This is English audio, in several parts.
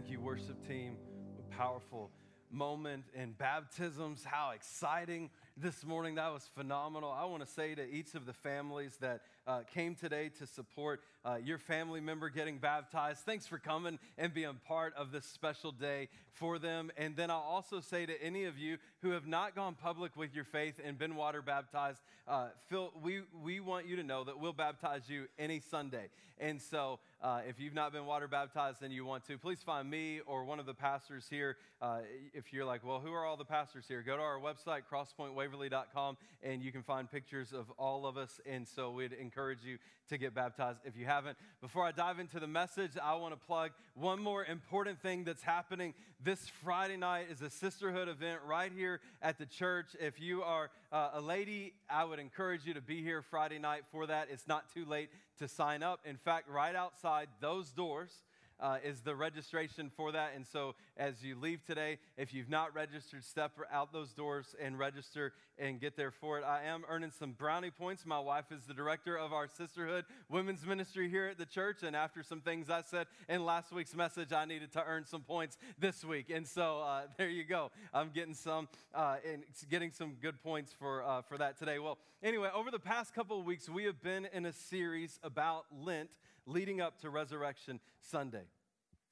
Thank you, worship team. A powerful moment in baptisms. How exciting this morning. That was phenomenal. I want to say to each of the families that uh, came today to support uh, your family member getting baptized, thanks for coming and being part of this special day for them. And then I'll also say to any of you who have not gone public with your faith and been water baptized, uh, Phil, we, we want you to know that we'll baptize you any Sunday. And so uh, if you've not been water baptized and you want to, please find me or one of the pastors here. Uh, if you're like, well, who are all the pastors here? Go to our website, and you can find pictures of all of us. And so we'd encourage you to get baptized if you haven't. Before I dive into the message, I want to plug one more important thing that's happening this Friday night is a sisterhood event right here at the church. If you are uh, a lady, I would encourage you to be here Friday night for that. It's not too late to sign up. In fact, right outside those doors, uh, is the registration for that. And so as you leave today, if you've not registered, step out those doors and register and get there for it. I am earning some brownie points. My wife is the director of our sisterhood women's ministry here at the church. And after some things I said in last week's message, I needed to earn some points this week. And so uh, there you go. I'm getting some uh, and getting some good points for, uh, for that today. Well, anyway, over the past couple of weeks, we have been in a series about Lent leading up to Resurrection Sunday.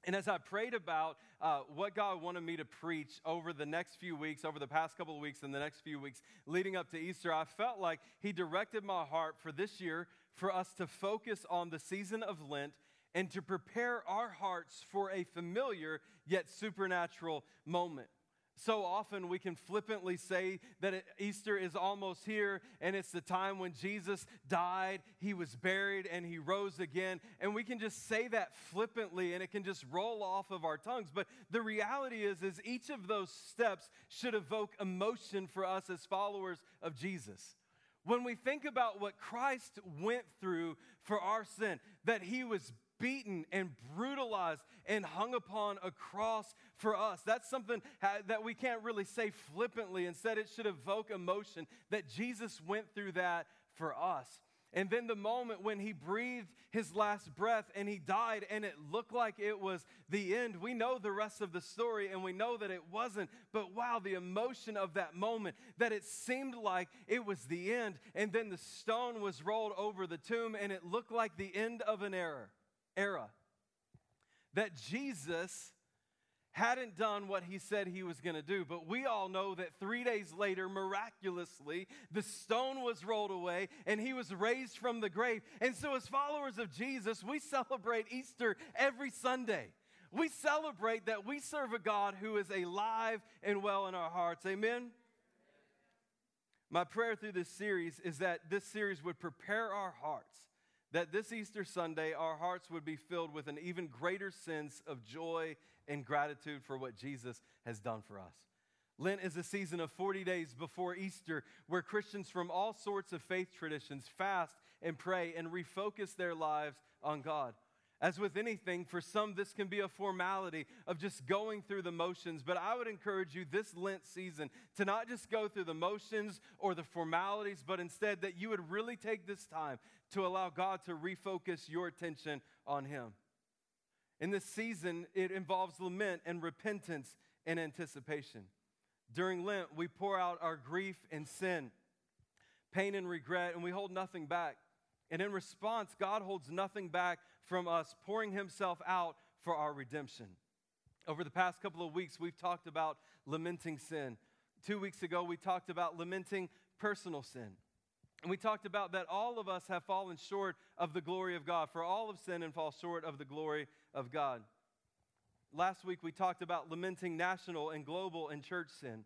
And as I prayed about uh, what God wanted me to preach over the next few weeks, over the past couple of weeks, and the next few weeks leading up to Easter, I felt like He directed my heart for this year for us to focus on the season of Lent and to prepare our hearts for a familiar yet supernatural moment. So often we can flippantly say that Easter is almost here and it's the time when Jesus died, he was buried, and he rose again. And we can just say that flippantly and it can just roll off of our tongues. But the reality is, is each of those steps should evoke emotion for us as followers of Jesus. When we think about what Christ went through for our sin, that he was beaten and brutalized and hung upon a cross for us. That's something that we can't really say flippantly. Instead, it should evoke emotion that Jesus went through that for us. And then the moment when he breathed his last breath and he died, and it looked like it was the end, we know the rest of the story and we know that it wasn't. But wow, the emotion of that moment that it seemed like it was the end. And then the stone was rolled over the tomb and it looked like the end of an era era. That Jesus hadn't done what he said he was going to do. But we all know that three days later, miraculously, the stone was rolled away and he was raised from the grave. And so, as followers of Jesus, we celebrate Easter every Sunday. We celebrate that we serve a God who is alive and well in our hearts. Amen? My prayer through this series is that this series would prepare our hearts that this Easter Sunday, our hearts would be filled with an even greater sense of joy and gratitude for what Jesus has done for us. Lent is a season of 40 days before Easter where Christians from all sorts of faith traditions fast and pray and refocus their lives on God. As with anything, for some, this can be a formality of just going through the motions. But I would encourage you this Lent season to not just go through the motions or the formalities, but instead that you would really take this time to allow God to refocus your attention on Him. In this season, it involves lament and repentance and anticipation. During Lent, we pour out our grief and sin, pain and regret, and we hold nothing back. And in response, God holds nothing back from us, pouring Himself out for our redemption. Over the past couple of weeks, we've talked about lamenting sin. Two weeks ago, we talked about lamenting personal sin. And we talked about that all of us have fallen short of the glory of God, for all of sin and fall short of the glory of God. Last week, we talked about lamenting national and global and church sin.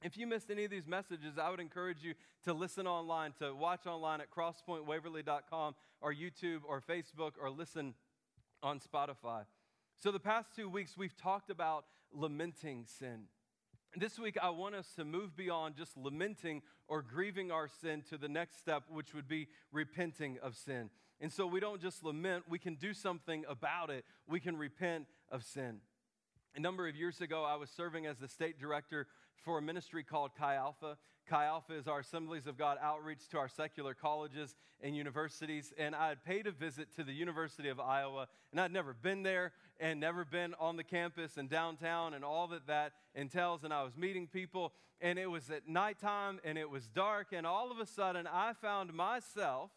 If you missed any of these messages, I would encourage you to listen online, to watch online at crosspointwaverly.com or YouTube or Facebook or listen on Spotify. So, the past two weeks, we've talked about lamenting sin. This week, I want us to move beyond just lamenting or grieving our sin to the next step, which would be repenting of sin. And so we don't just lament, we can do something about it. We can repent of sin. A number of years ago, I was serving as the state director for a ministry called Chi Alpha. Chi Alpha is our Assemblies of God outreach to our secular colleges and universities. And I had paid a visit to the University of Iowa, and I'd never been there and never been on the campus and downtown and all that that entails. And I was meeting people, and it was at nighttime and it was dark. And all of a sudden, I found myself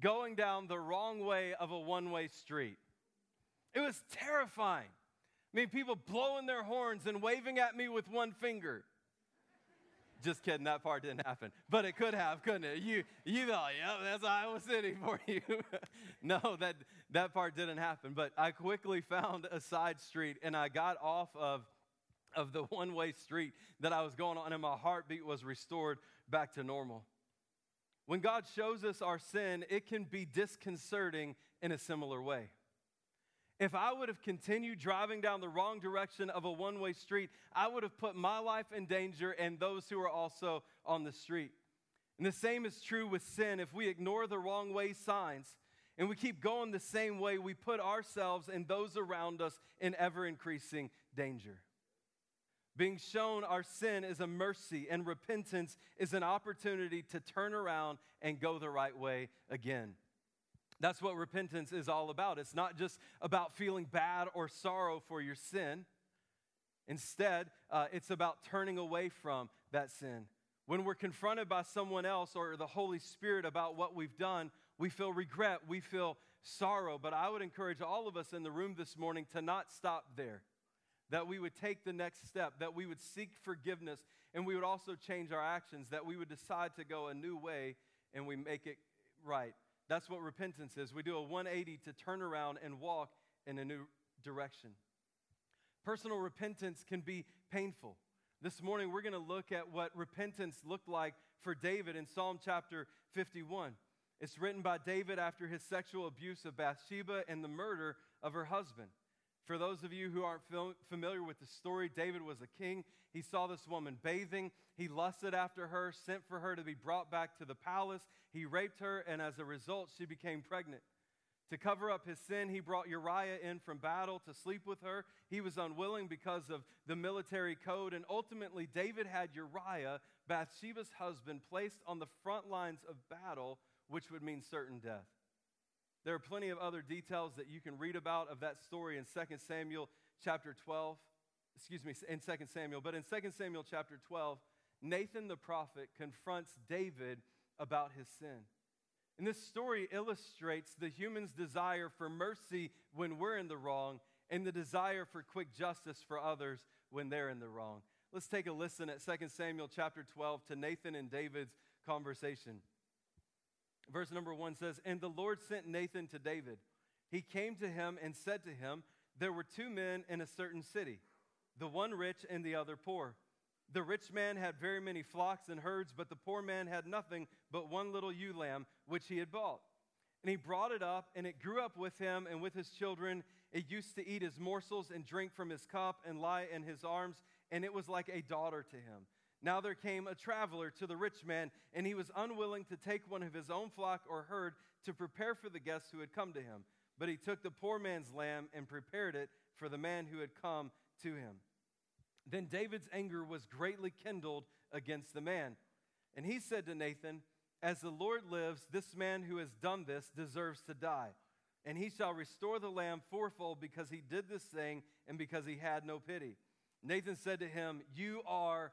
going down the wrong way of a one way street. It was terrifying. I mean, people blowing their horns and waving at me with one finger. Just kidding, that part didn't happen. But it could have, couldn't it? You, you thought, yep, that's Iowa City for you. no, that, that part didn't happen. But I quickly found a side street and I got off of, of the one way street that I was going on, and my heartbeat was restored back to normal. When God shows us our sin, it can be disconcerting in a similar way. If I would have continued driving down the wrong direction of a one way street, I would have put my life in danger and those who are also on the street. And the same is true with sin. If we ignore the wrong way signs and we keep going the same way, we put ourselves and those around us in ever increasing danger. Being shown our sin is a mercy, and repentance is an opportunity to turn around and go the right way again. That's what repentance is all about. It's not just about feeling bad or sorrow for your sin. Instead, uh, it's about turning away from that sin. When we're confronted by someone else or the Holy Spirit about what we've done, we feel regret, we feel sorrow. But I would encourage all of us in the room this morning to not stop there, that we would take the next step, that we would seek forgiveness, and we would also change our actions, that we would decide to go a new way and we make it right. That's what repentance is. We do a 180 to turn around and walk in a new direction. Personal repentance can be painful. This morning, we're going to look at what repentance looked like for David in Psalm chapter 51. It's written by David after his sexual abuse of Bathsheba and the murder of her husband. For those of you who aren't familiar with the story, David was a king. He saw this woman bathing. He lusted after her, sent for her to be brought back to the palace. He raped her, and as a result, she became pregnant. To cover up his sin, he brought Uriah in from battle to sleep with her. He was unwilling because of the military code, and ultimately, David had Uriah, Bathsheba's husband, placed on the front lines of battle, which would mean certain death. There are plenty of other details that you can read about of that story in 2 Samuel chapter 12. Excuse me, in 2 Samuel. But in 2 Samuel chapter 12, Nathan the prophet confronts David about his sin. And this story illustrates the human's desire for mercy when we're in the wrong and the desire for quick justice for others when they're in the wrong. Let's take a listen at 2 Samuel chapter 12 to Nathan and David's conversation. Verse number one says, And the Lord sent Nathan to David. He came to him and said to him, There were two men in a certain city, the one rich and the other poor. The rich man had very many flocks and herds, but the poor man had nothing but one little ewe lamb, which he had bought. And he brought it up, and it grew up with him and with his children. It used to eat his morsels and drink from his cup and lie in his arms, and it was like a daughter to him. Now there came a traveler to the rich man, and he was unwilling to take one of his own flock or herd to prepare for the guests who had come to him. But he took the poor man's lamb and prepared it for the man who had come to him. Then David's anger was greatly kindled against the man. And he said to Nathan, As the Lord lives, this man who has done this deserves to die. And he shall restore the lamb fourfold because he did this thing and because he had no pity. Nathan said to him, You are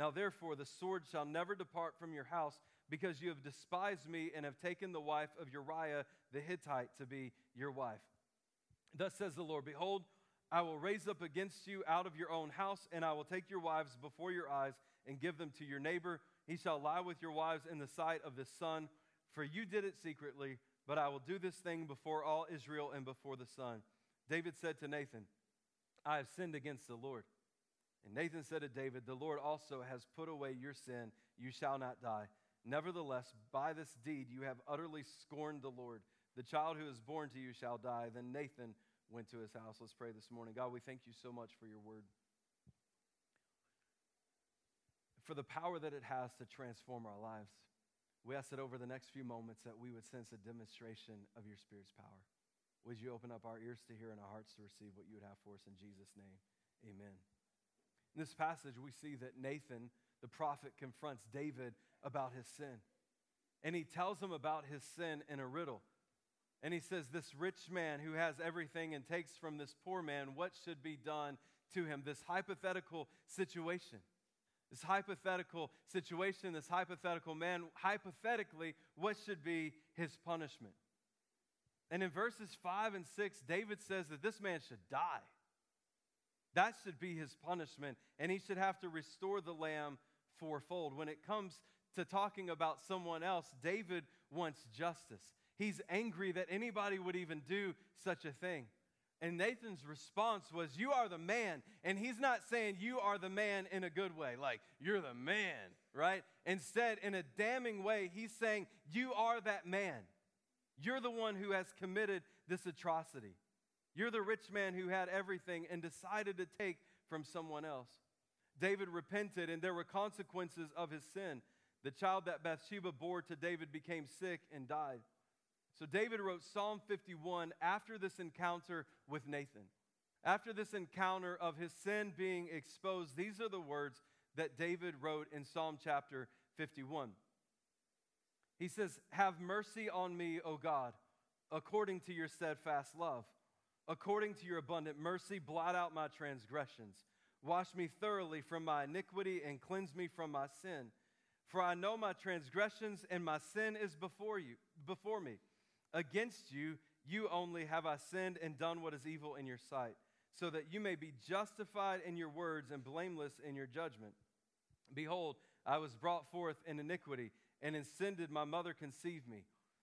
Now, therefore, the sword shall never depart from your house, because you have despised me and have taken the wife of Uriah the Hittite to be your wife. Thus says the Lord Behold, I will raise up against you out of your own house, and I will take your wives before your eyes and give them to your neighbor. He shall lie with your wives in the sight of the sun, for you did it secretly, but I will do this thing before all Israel and before the sun. David said to Nathan, I have sinned against the Lord. And Nathan said to David, The Lord also has put away your sin. You shall not die. Nevertheless, by this deed you have utterly scorned the Lord. The child who is born to you shall die. Then Nathan went to his house. Let's pray this morning. God, we thank you so much for your word, for the power that it has to transform our lives. We ask that over the next few moments that we would sense a demonstration of your Spirit's power. Would you open up our ears to hear and our hearts to receive what you would have for us in Jesus' name? Amen. In this passage, we see that Nathan, the prophet, confronts David about his sin. And he tells him about his sin in a riddle. And he says, This rich man who has everything and takes from this poor man, what should be done to him? This hypothetical situation. This hypothetical situation, this hypothetical man, hypothetically, what should be his punishment? And in verses 5 and 6, David says that this man should die. That should be his punishment, and he should have to restore the lamb fourfold. When it comes to talking about someone else, David wants justice. He's angry that anybody would even do such a thing. And Nathan's response was, You are the man. And he's not saying you are the man in a good way, like you're the man, right? Instead, in a damning way, he's saying, You are that man. You're the one who has committed this atrocity. You're the rich man who had everything and decided to take from someone else. David repented, and there were consequences of his sin. The child that Bathsheba bore to David became sick and died. So David wrote Psalm 51 after this encounter with Nathan. After this encounter of his sin being exposed, these are the words that David wrote in Psalm chapter 51. He says, Have mercy on me, O God, according to your steadfast love. According to your abundant mercy, blot out my transgressions. Wash me thoroughly from my iniquity and cleanse me from my sin. For I know my transgressions and my sin is before you, before me. Against you, you only have I sinned and done what is evil in your sight, so that you may be justified in your words and blameless in your judgment. Behold, I was brought forth in iniquity, and in sin did my mother conceive me.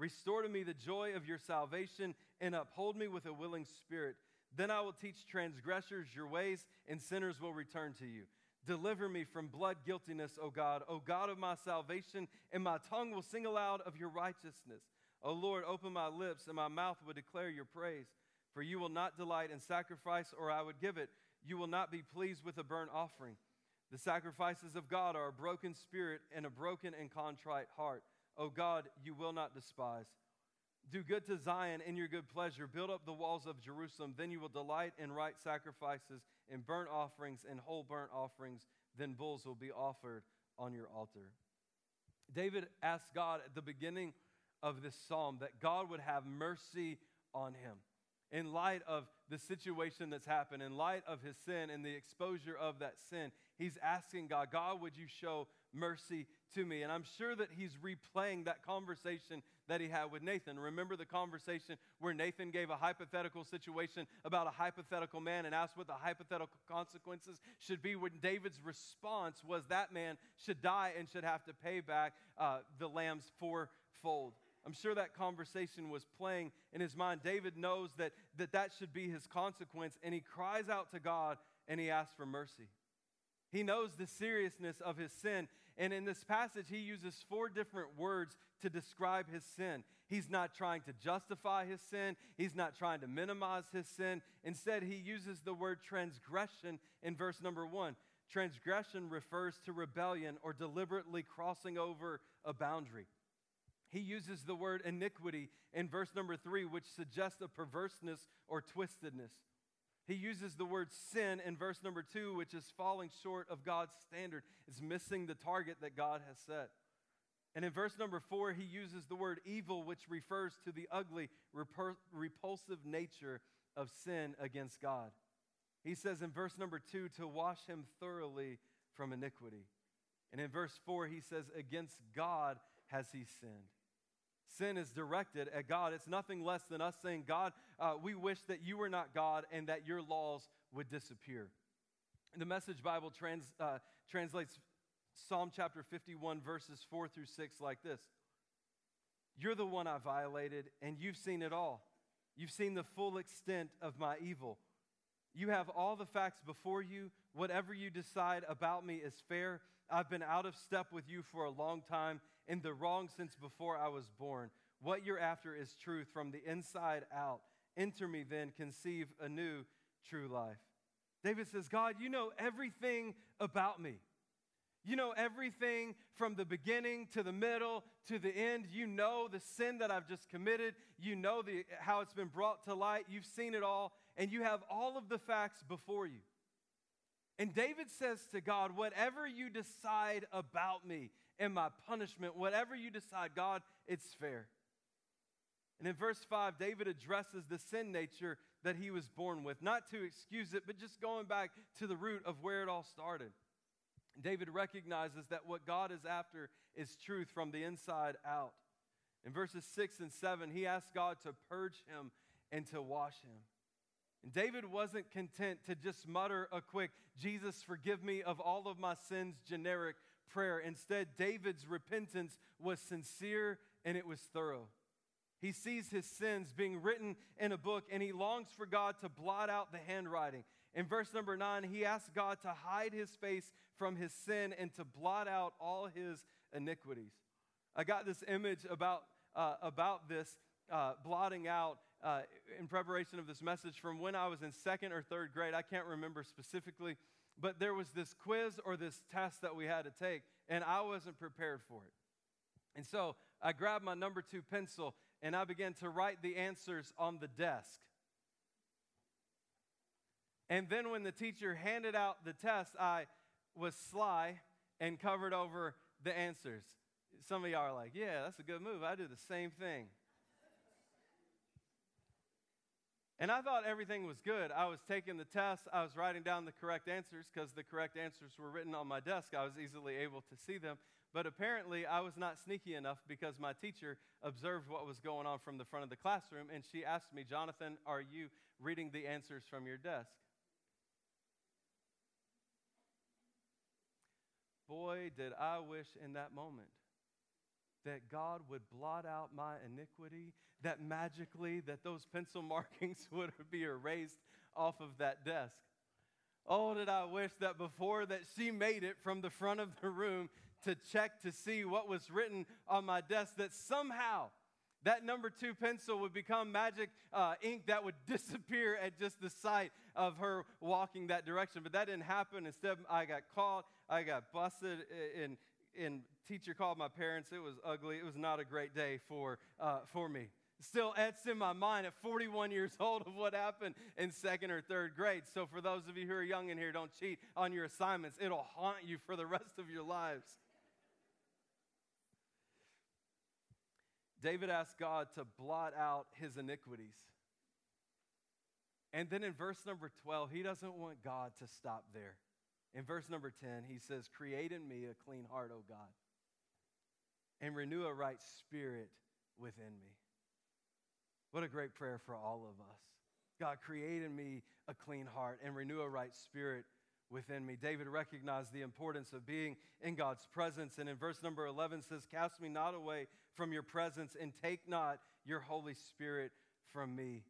Restore to me the joy of your salvation, and uphold me with a willing spirit. Then I will teach transgressors your ways, and sinners will return to you. Deliver me from blood guiltiness, O God, O God of my salvation, and my tongue will sing aloud of your righteousness. O Lord, open my lips, and my mouth will declare your praise. For you will not delight in sacrifice, or I would give it. You will not be pleased with a burnt offering. The sacrifices of God are a broken spirit and a broken and contrite heart. O God, you will not despise. Do good to Zion in your good pleasure. Build up the walls of Jerusalem. Then you will delight in right sacrifices, in burnt offerings, and whole burnt offerings. Then bulls will be offered on your altar. David asked God at the beginning of this psalm that God would have mercy on him. In light of the situation that's happened, in light of his sin and the exposure of that sin, he's asking God, God, would you show mercy to me? And I'm sure that he's replaying that conversation that he had with Nathan. Remember the conversation where Nathan gave a hypothetical situation about a hypothetical man and asked what the hypothetical consequences should be? When David's response was that man should die and should have to pay back uh, the lambs fourfold. I'm sure that conversation was playing in his mind. David knows that, that that should be his consequence, and he cries out to God and he asks for mercy. He knows the seriousness of his sin. And in this passage, he uses four different words to describe his sin. He's not trying to justify his sin, he's not trying to minimize his sin. Instead, he uses the word transgression in verse number one. Transgression refers to rebellion or deliberately crossing over a boundary. He uses the word iniquity in verse number three, which suggests a perverseness or twistedness. He uses the word sin in verse number two, which is falling short of God's standard. It's missing the target that God has set. And in verse number four, he uses the word evil, which refers to the ugly, repulsive nature of sin against God. He says in verse number two, to wash him thoroughly from iniquity. And in verse four, he says, against God has he sinned. Sin is directed at God. It's nothing less than us saying, God, uh, we wish that you were not God and that your laws would disappear. The Message Bible trans, uh, translates Psalm chapter 51, verses 4 through 6 like this You're the one I violated, and you've seen it all. You've seen the full extent of my evil. You have all the facts before you. Whatever you decide about me is fair. I've been out of step with you for a long time, in the wrong since before I was born. What you're after is truth from the inside out. Enter me then, conceive a new true life. David says, God, you know everything about me. You know everything from the beginning to the middle to the end. You know the sin that I've just committed. You know the, how it's been brought to light. You've seen it all, and you have all of the facts before you. And David says to God, Whatever you decide about me and my punishment, whatever you decide, God, it's fair. And in verse 5, David addresses the sin nature that he was born with, not to excuse it, but just going back to the root of where it all started. David recognizes that what God is after is truth from the inside out. In verses 6 and 7, he asks God to purge him and to wash him. And David wasn't content to just mutter a quick, Jesus, forgive me of all of my sins, generic prayer. Instead, David's repentance was sincere and it was thorough. He sees his sins being written in a book and he longs for God to blot out the handwriting. In verse number nine, he asks God to hide his face from his sin and to blot out all his iniquities. I got this image about, uh, about this uh, blotting out uh, in preparation of this message from when I was in second or third grade. I can't remember specifically, but there was this quiz or this test that we had to take, and I wasn't prepared for it. And so I grabbed my number two pencil and I began to write the answers on the desk. And then when the teacher handed out the test, I was sly and covered over the answers. Some of y'all are like, yeah, that's a good move. I do the same thing. And I thought everything was good. I was taking the test, I was writing down the correct answers because the correct answers were written on my desk. I was easily able to see them. But apparently, I was not sneaky enough because my teacher observed what was going on from the front of the classroom and she asked me, Jonathan, are you reading the answers from your desk? Boy, did I wish in that moment that God would blot out my iniquity, that magically that those pencil markings would be erased off of that desk. Oh, did I wish that before that she made it from the front of the room to check to see what was written on my desk, that somehow that number two pencil would become magic uh, ink that would disappear at just the sight of her walking that direction. But that didn't happen. Instead, I got caught. I got busted. And, and teacher called my parents. It was ugly. It was not a great day for, uh, for me. Still etched in my mind at 41 years old of what happened in second or third grade. So, for those of you who are young in here, don't cheat on your assignments. It'll haunt you for the rest of your lives. David asked God to blot out his iniquities. And then in verse number 12, he doesn't want God to stop there. In verse number 10, he says, Create in me a clean heart, O God, and renew a right spirit within me. What a great prayer for all of us. God, create in me a clean heart and renew a right spirit within me. David recognized the importance of being in God's presence. And in verse number 11 says, Cast me not away from your presence and take not your Holy Spirit from me.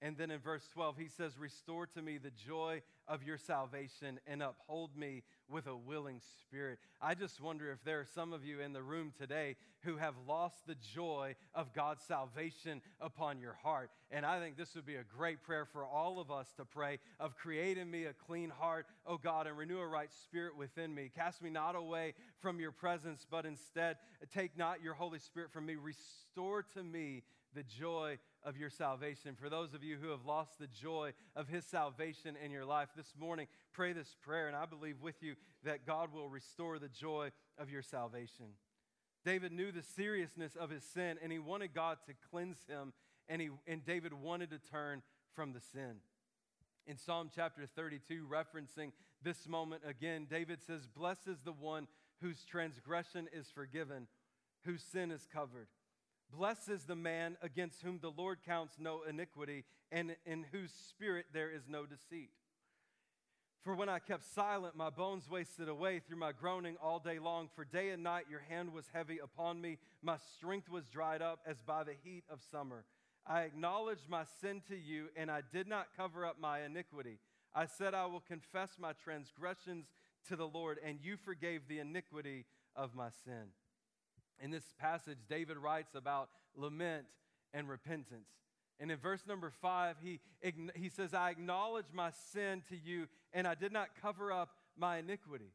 And then in verse 12, he says, Restore to me the joy of your salvation and uphold me with a willing spirit. I just wonder if there are some of you in the room today who have lost the joy of God's salvation upon your heart. And I think this would be a great prayer for all of us to pray of creating me a clean heart, O God, and renew a right spirit within me. Cast me not away from your presence, but instead take not your Holy Spirit from me. Restore to me the joy of your salvation. For those of you who have lost the joy of his salvation in your life, this morning, pray this prayer, and I believe with you that God will restore the joy of your salvation. David knew the seriousness of his sin, and he wanted God to cleanse him, and, he, and David wanted to turn from the sin. In Psalm chapter 32, referencing this moment again, David says, Blessed is the one whose transgression is forgiven, whose sin is covered. Blessed is the man against whom the Lord counts no iniquity, and in whose spirit there is no deceit. For when I kept silent, my bones wasted away through my groaning all day long. For day and night your hand was heavy upon me. My strength was dried up as by the heat of summer. I acknowledged my sin to you, and I did not cover up my iniquity. I said, I will confess my transgressions to the Lord, and you forgave the iniquity of my sin. In this passage, David writes about lament and repentance. And in verse number five, he, he says, I acknowledge my sin to you, and I did not cover up my iniquity.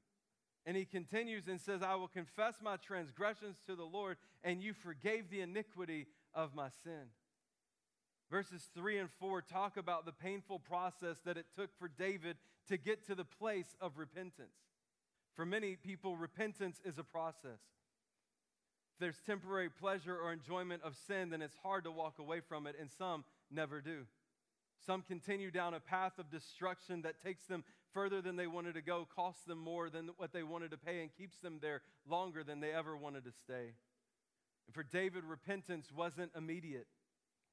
And he continues and says, I will confess my transgressions to the Lord, and you forgave the iniquity of my sin. Verses 3 and 4 talk about the painful process that it took for David to get to the place of repentance. For many people, repentance is a process. There's temporary pleasure or enjoyment of sin, then it's hard to walk away from it, and some never do. Some continue down a path of destruction that takes them further than they wanted to go, costs them more than what they wanted to pay, and keeps them there longer than they ever wanted to stay. And for David, repentance wasn't immediate.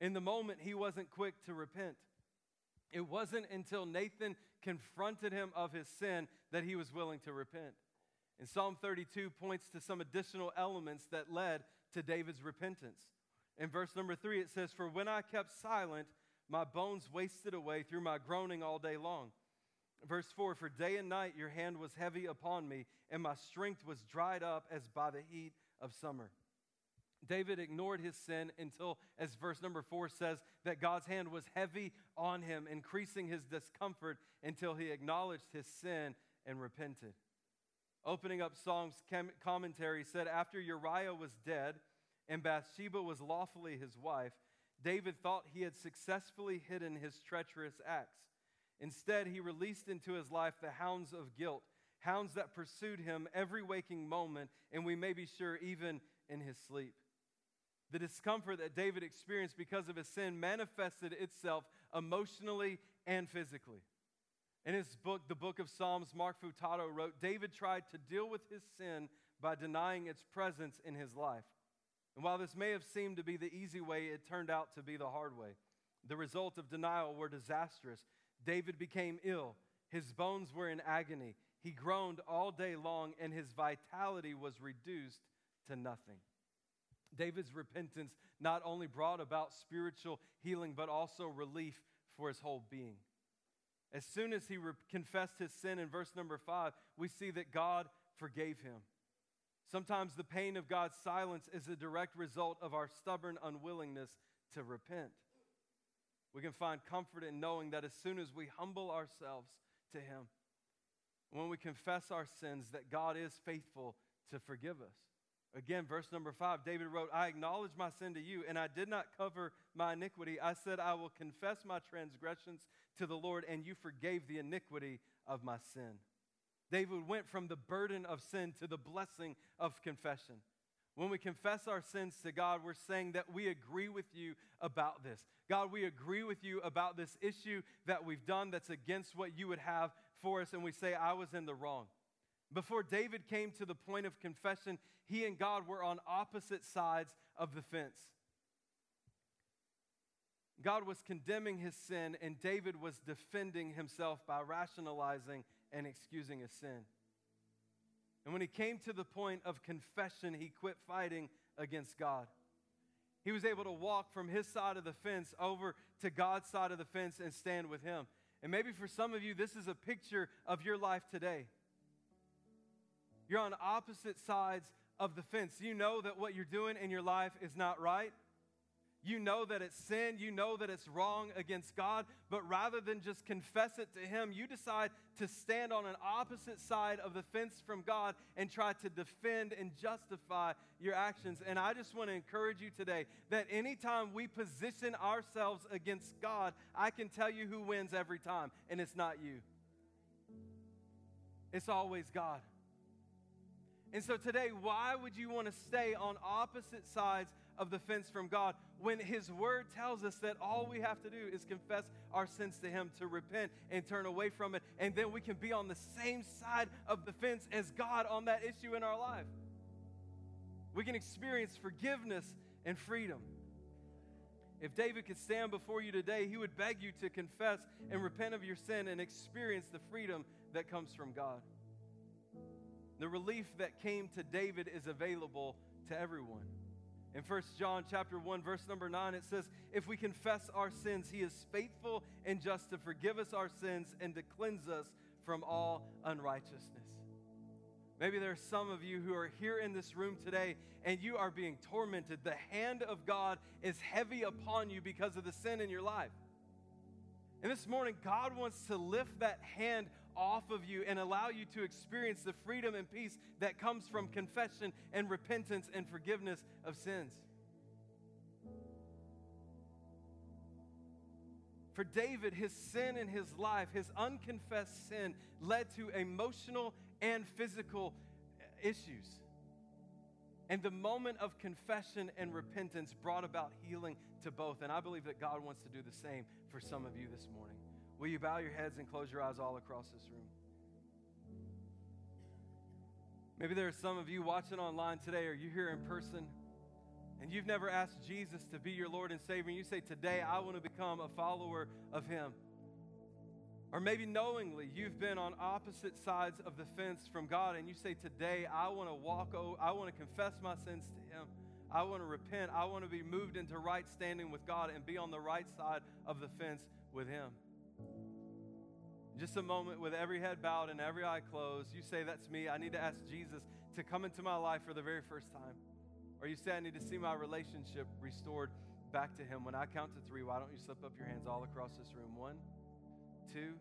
In the moment, he wasn't quick to repent. It wasn't until Nathan confronted him of his sin that he was willing to repent. And Psalm 32 points to some additional elements that led to David's repentance. In verse number three, it says, For when I kept silent, my bones wasted away through my groaning all day long. Verse 4 For day and night your hand was heavy upon me, and my strength was dried up as by the heat of summer. David ignored his sin until, as verse number 4 says, that God's hand was heavy on him, increasing his discomfort until he acknowledged his sin and repented. Opening up Psalms commentary said, After Uriah was dead and Bathsheba was lawfully his wife, David thought he had successfully hidden his treacherous acts. Instead, he released into his life the hounds of guilt, hounds that pursued him every waking moment, and we may be sure even in his sleep. The discomfort that David experienced because of his sin manifested itself emotionally and physically. In his book, the book of Psalms, Mark Futato wrote David tried to deal with his sin by denying its presence in his life. And while this may have seemed to be the easy way, it turned out to be the hard way. The result of denial were disastrous. David became ill, his bones were in agony. He groaned all day long, and his vitality was reduced to nothing. David's repentance not only brought about spiritual healing, but also relief for his whole being. As soon as he re- confessed his sin in verse number five, we see that God forgave him. Sometimes the pain of God's silence is a direct result of our stubborn unwillingness to repent. We can find comfort in knowing that as soon as we humble ourselves to Him, when we confess our sins, that God is faithful to forgive us. Again, verse number five, David wrote, I acknowledge my sin to you, and I did not cover my iniquity. I said, I will confess my transgressions to the Lord, and you forgave the iniquity of my sin. David went from the burden of sin to the blessing of confession. When we confess our sins to God, we're saying that we agree with you about this. God, we agree with you about this issue that we've done that's against what you would have for us, and we say, I was in the wrong. Before David came to the point of confession, he and God were on opposite sides of the fence. God was condemning his sin, and David was defending himself by rationalizing and excusing his sin. And when he came to the point of confession, he quit fighting against God. He was able to walk from his side of the fence over to God's side of the fence and stand with him. And maybe for some of you, this is a picture of your life today. You're on opposite sides of the fence. You know that what you're doing in your life is not right. You know that it's sin. You know that it's wrong against God. But rather than just confess it to Him, you decide to stand on an opposite side of the fence from God and try to defend and justify your actions. And I just want to encourage you today that anytime we position ourselves against God, I can tell you who wins every time, and it's not you, it's always God. And so today, why would you want to stay on opposite sides of the fence from God when His Word tells us that all we have to do is confess our sins to Him, to repent and turn away from it, and then we can be on the same side of the fence as God on that issue in our life. We can experience forgiveness and freedom. If David could stand before you today, he would beg you to confess and repent of your sin and experience the freedom that comes from God. The relief that came to David is available to everyone. In 1 John chapter 1 verse number 9 it says, "If we confess our sins, he is faithful and just to forgive us our sins and to cleanse us from all unrighteousness." Maybe there are some of you who are here in this room today and you are being tormented. The hand of God is heavy upon you because of the sin in your life. And this morning, God wants to lift that hand off of you and allow you to experience the freedom and peace that comes from confession and repentance and forgiveness of sins. For David, his sin in his life, his unconfessed sin, led to emotional and physical issues. And the moment of confession and repentance brought about healing to both. And I believe that God wants to do the same for some of you this morning. Will you bow your heads and close your eyes all across this room? Maybe there are some of you watching online today, or you here in person, and you've never asked Jesus to be your Lord and Savior, and you say, Today I want to become a follower of Him. Or maybe knowingly you've been on opposite sides of the fence from God, and you say, Today I want to walk, over, I want to confess my sins to Him. I want to repent. I want to be moved into right standing with God and be on the right side of the fence with Him just a moment with every head bowed and every eye closed, you say, That's me. I need to ask Jesus to come into my life for the very first time. Or you say, I need to see my relationship restored back to Him. When I count to three, why don't you slip up your hands all across this room? One, two,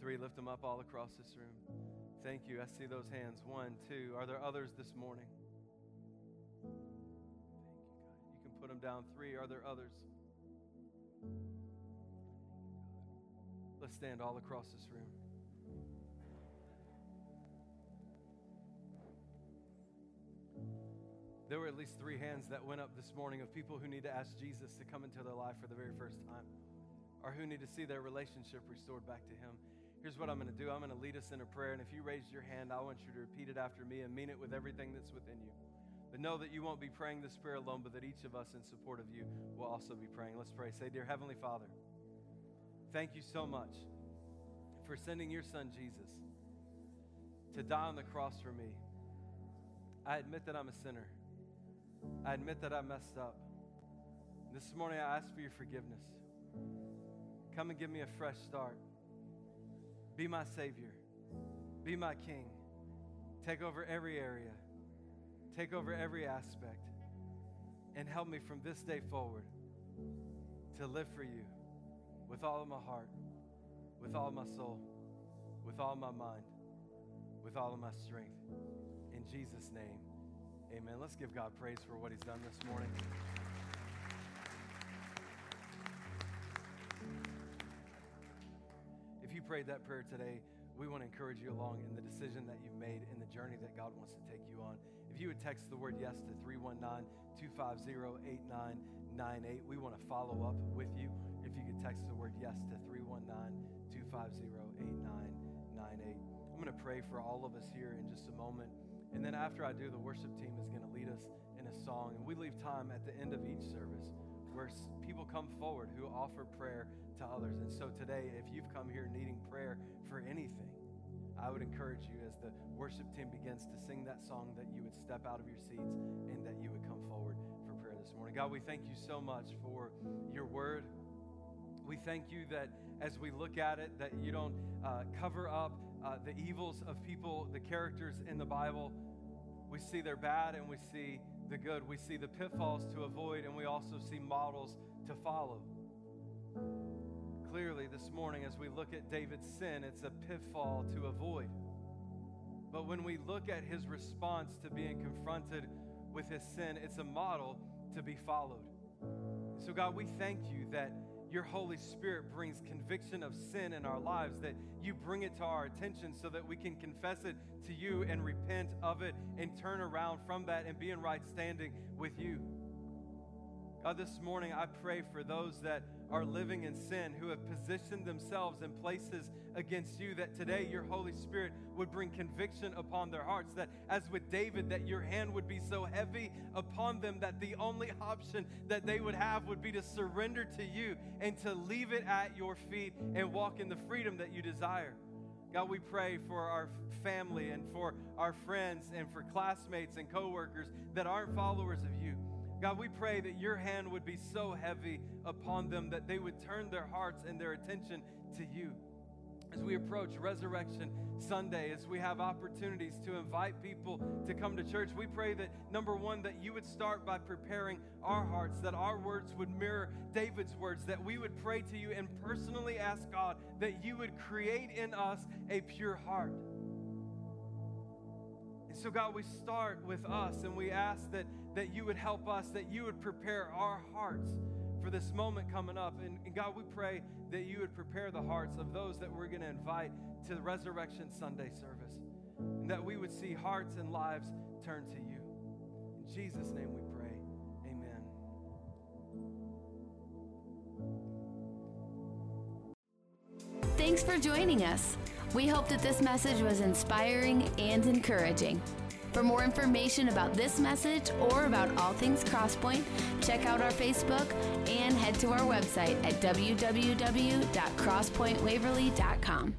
three. Lift them up all across this room. Thank you. I see those hands. One, two. Are there others this morning? Thank you, God. You can put them down. Three. Are there others? Let's stand all across this room. There were at least three hands that went up this morning of people who need to ask Jesus to come into their life for the very first time or who need to see their relationship restored back to Him. Here's what I'm going to do I'm going to lead us in a prayer. And if you raised your hand, I want you to repeat it after me and mean it with everything that's within you. But know that you won't be praying this prayer alone, but that each of us in support of you will also be praying. Let's pray. Say, Dear Heavenly Father, thank you so much for sending your son Jesus to die on the cross for me. I admit that I'm a sinner. I admit that I messed up. This morning I ask for your forgiveness. Come and give me a fresh start. Be my Savior. Be my King. Take over every area. Take over every aspect. And help me from this day forward to live for you with all of my heart, with all my soul, with all my mind, with all of my strength. In Jesus' name, amen. Let's give God praise for what He's done this morning. If you prayed that prayer today, we want to encourage you along in the decision that you've made in the journey that God wants to take you on. If you would text the word yes to 319 250 8998, we want to follow up with you if you could text the word yes to 319 250 8998. I'm going to pray for all of us here in just a moment. And then after I do, the worship team is going to lead us in a song. And we leave time at the end of each service where people come forward who offer prayer to others. And so today, if you've come here needing prayer for anything, I would encourage you as the worship team begins to sing that song that you would step out of your seats and that you would come forward for prayer this morning. God, we thank you so much for your word. We thank you that as we look at it, that you don't uh, cover up uh, the evils of people, the characters in the Bible. We see their bad and we see the good. We see the pitfalls to avoid and we also see models to follow. Clearly, this morning, as we look at David's sin, it's a pitfall to avoid. But when we look at his response to being confronted with his sin, it's a model to be followed. So, God, we thank you that your Holy Spirit brings conviction of sin in our lives, that you bring it to our attention so that we can confess it to you and repent of it and turn around from that and be in right standing with you. God, this morning I pray for those that are living in sin, who have positioned themselves in places against you, that today your Holy Spirit would bring conviction upon their hearts. That as with David, that your hand would be so heavy upon them that the only option that they would have would be to surrender to you and to leave it at your feet and walk in the freedom that you desire. God, we pray for our family and for our friends and for classmates and coworkers that aren't followers of you. God, we pray that your hand would be so heavy upon them that they would turn their hearts and their attention to you. As we approach Resurrection Sunday, as we have opportunities to invite people to come to church, we pray that number one, that you would start by preparing our hearts, that our words would mirror David's words, that we would pray to you and personally ask God that you would create in us a pure heart. And so, God, we start with us and we ask that, that you would help us, that you would prepare our hearts for this moment coming up. And, and God, we pray that you would prepare the hearts of those that we're going to invite to the Resurrection Sunday service, and that we would see hearts and lives turn to you. In Jesus' name we pray. Amen. Thanks for joining us. We hope that this message was inspiring and encouraging. For more information about this message or about all things Crosspoint, check out our Facebook and head to our website at www.crosspointwaverly.com.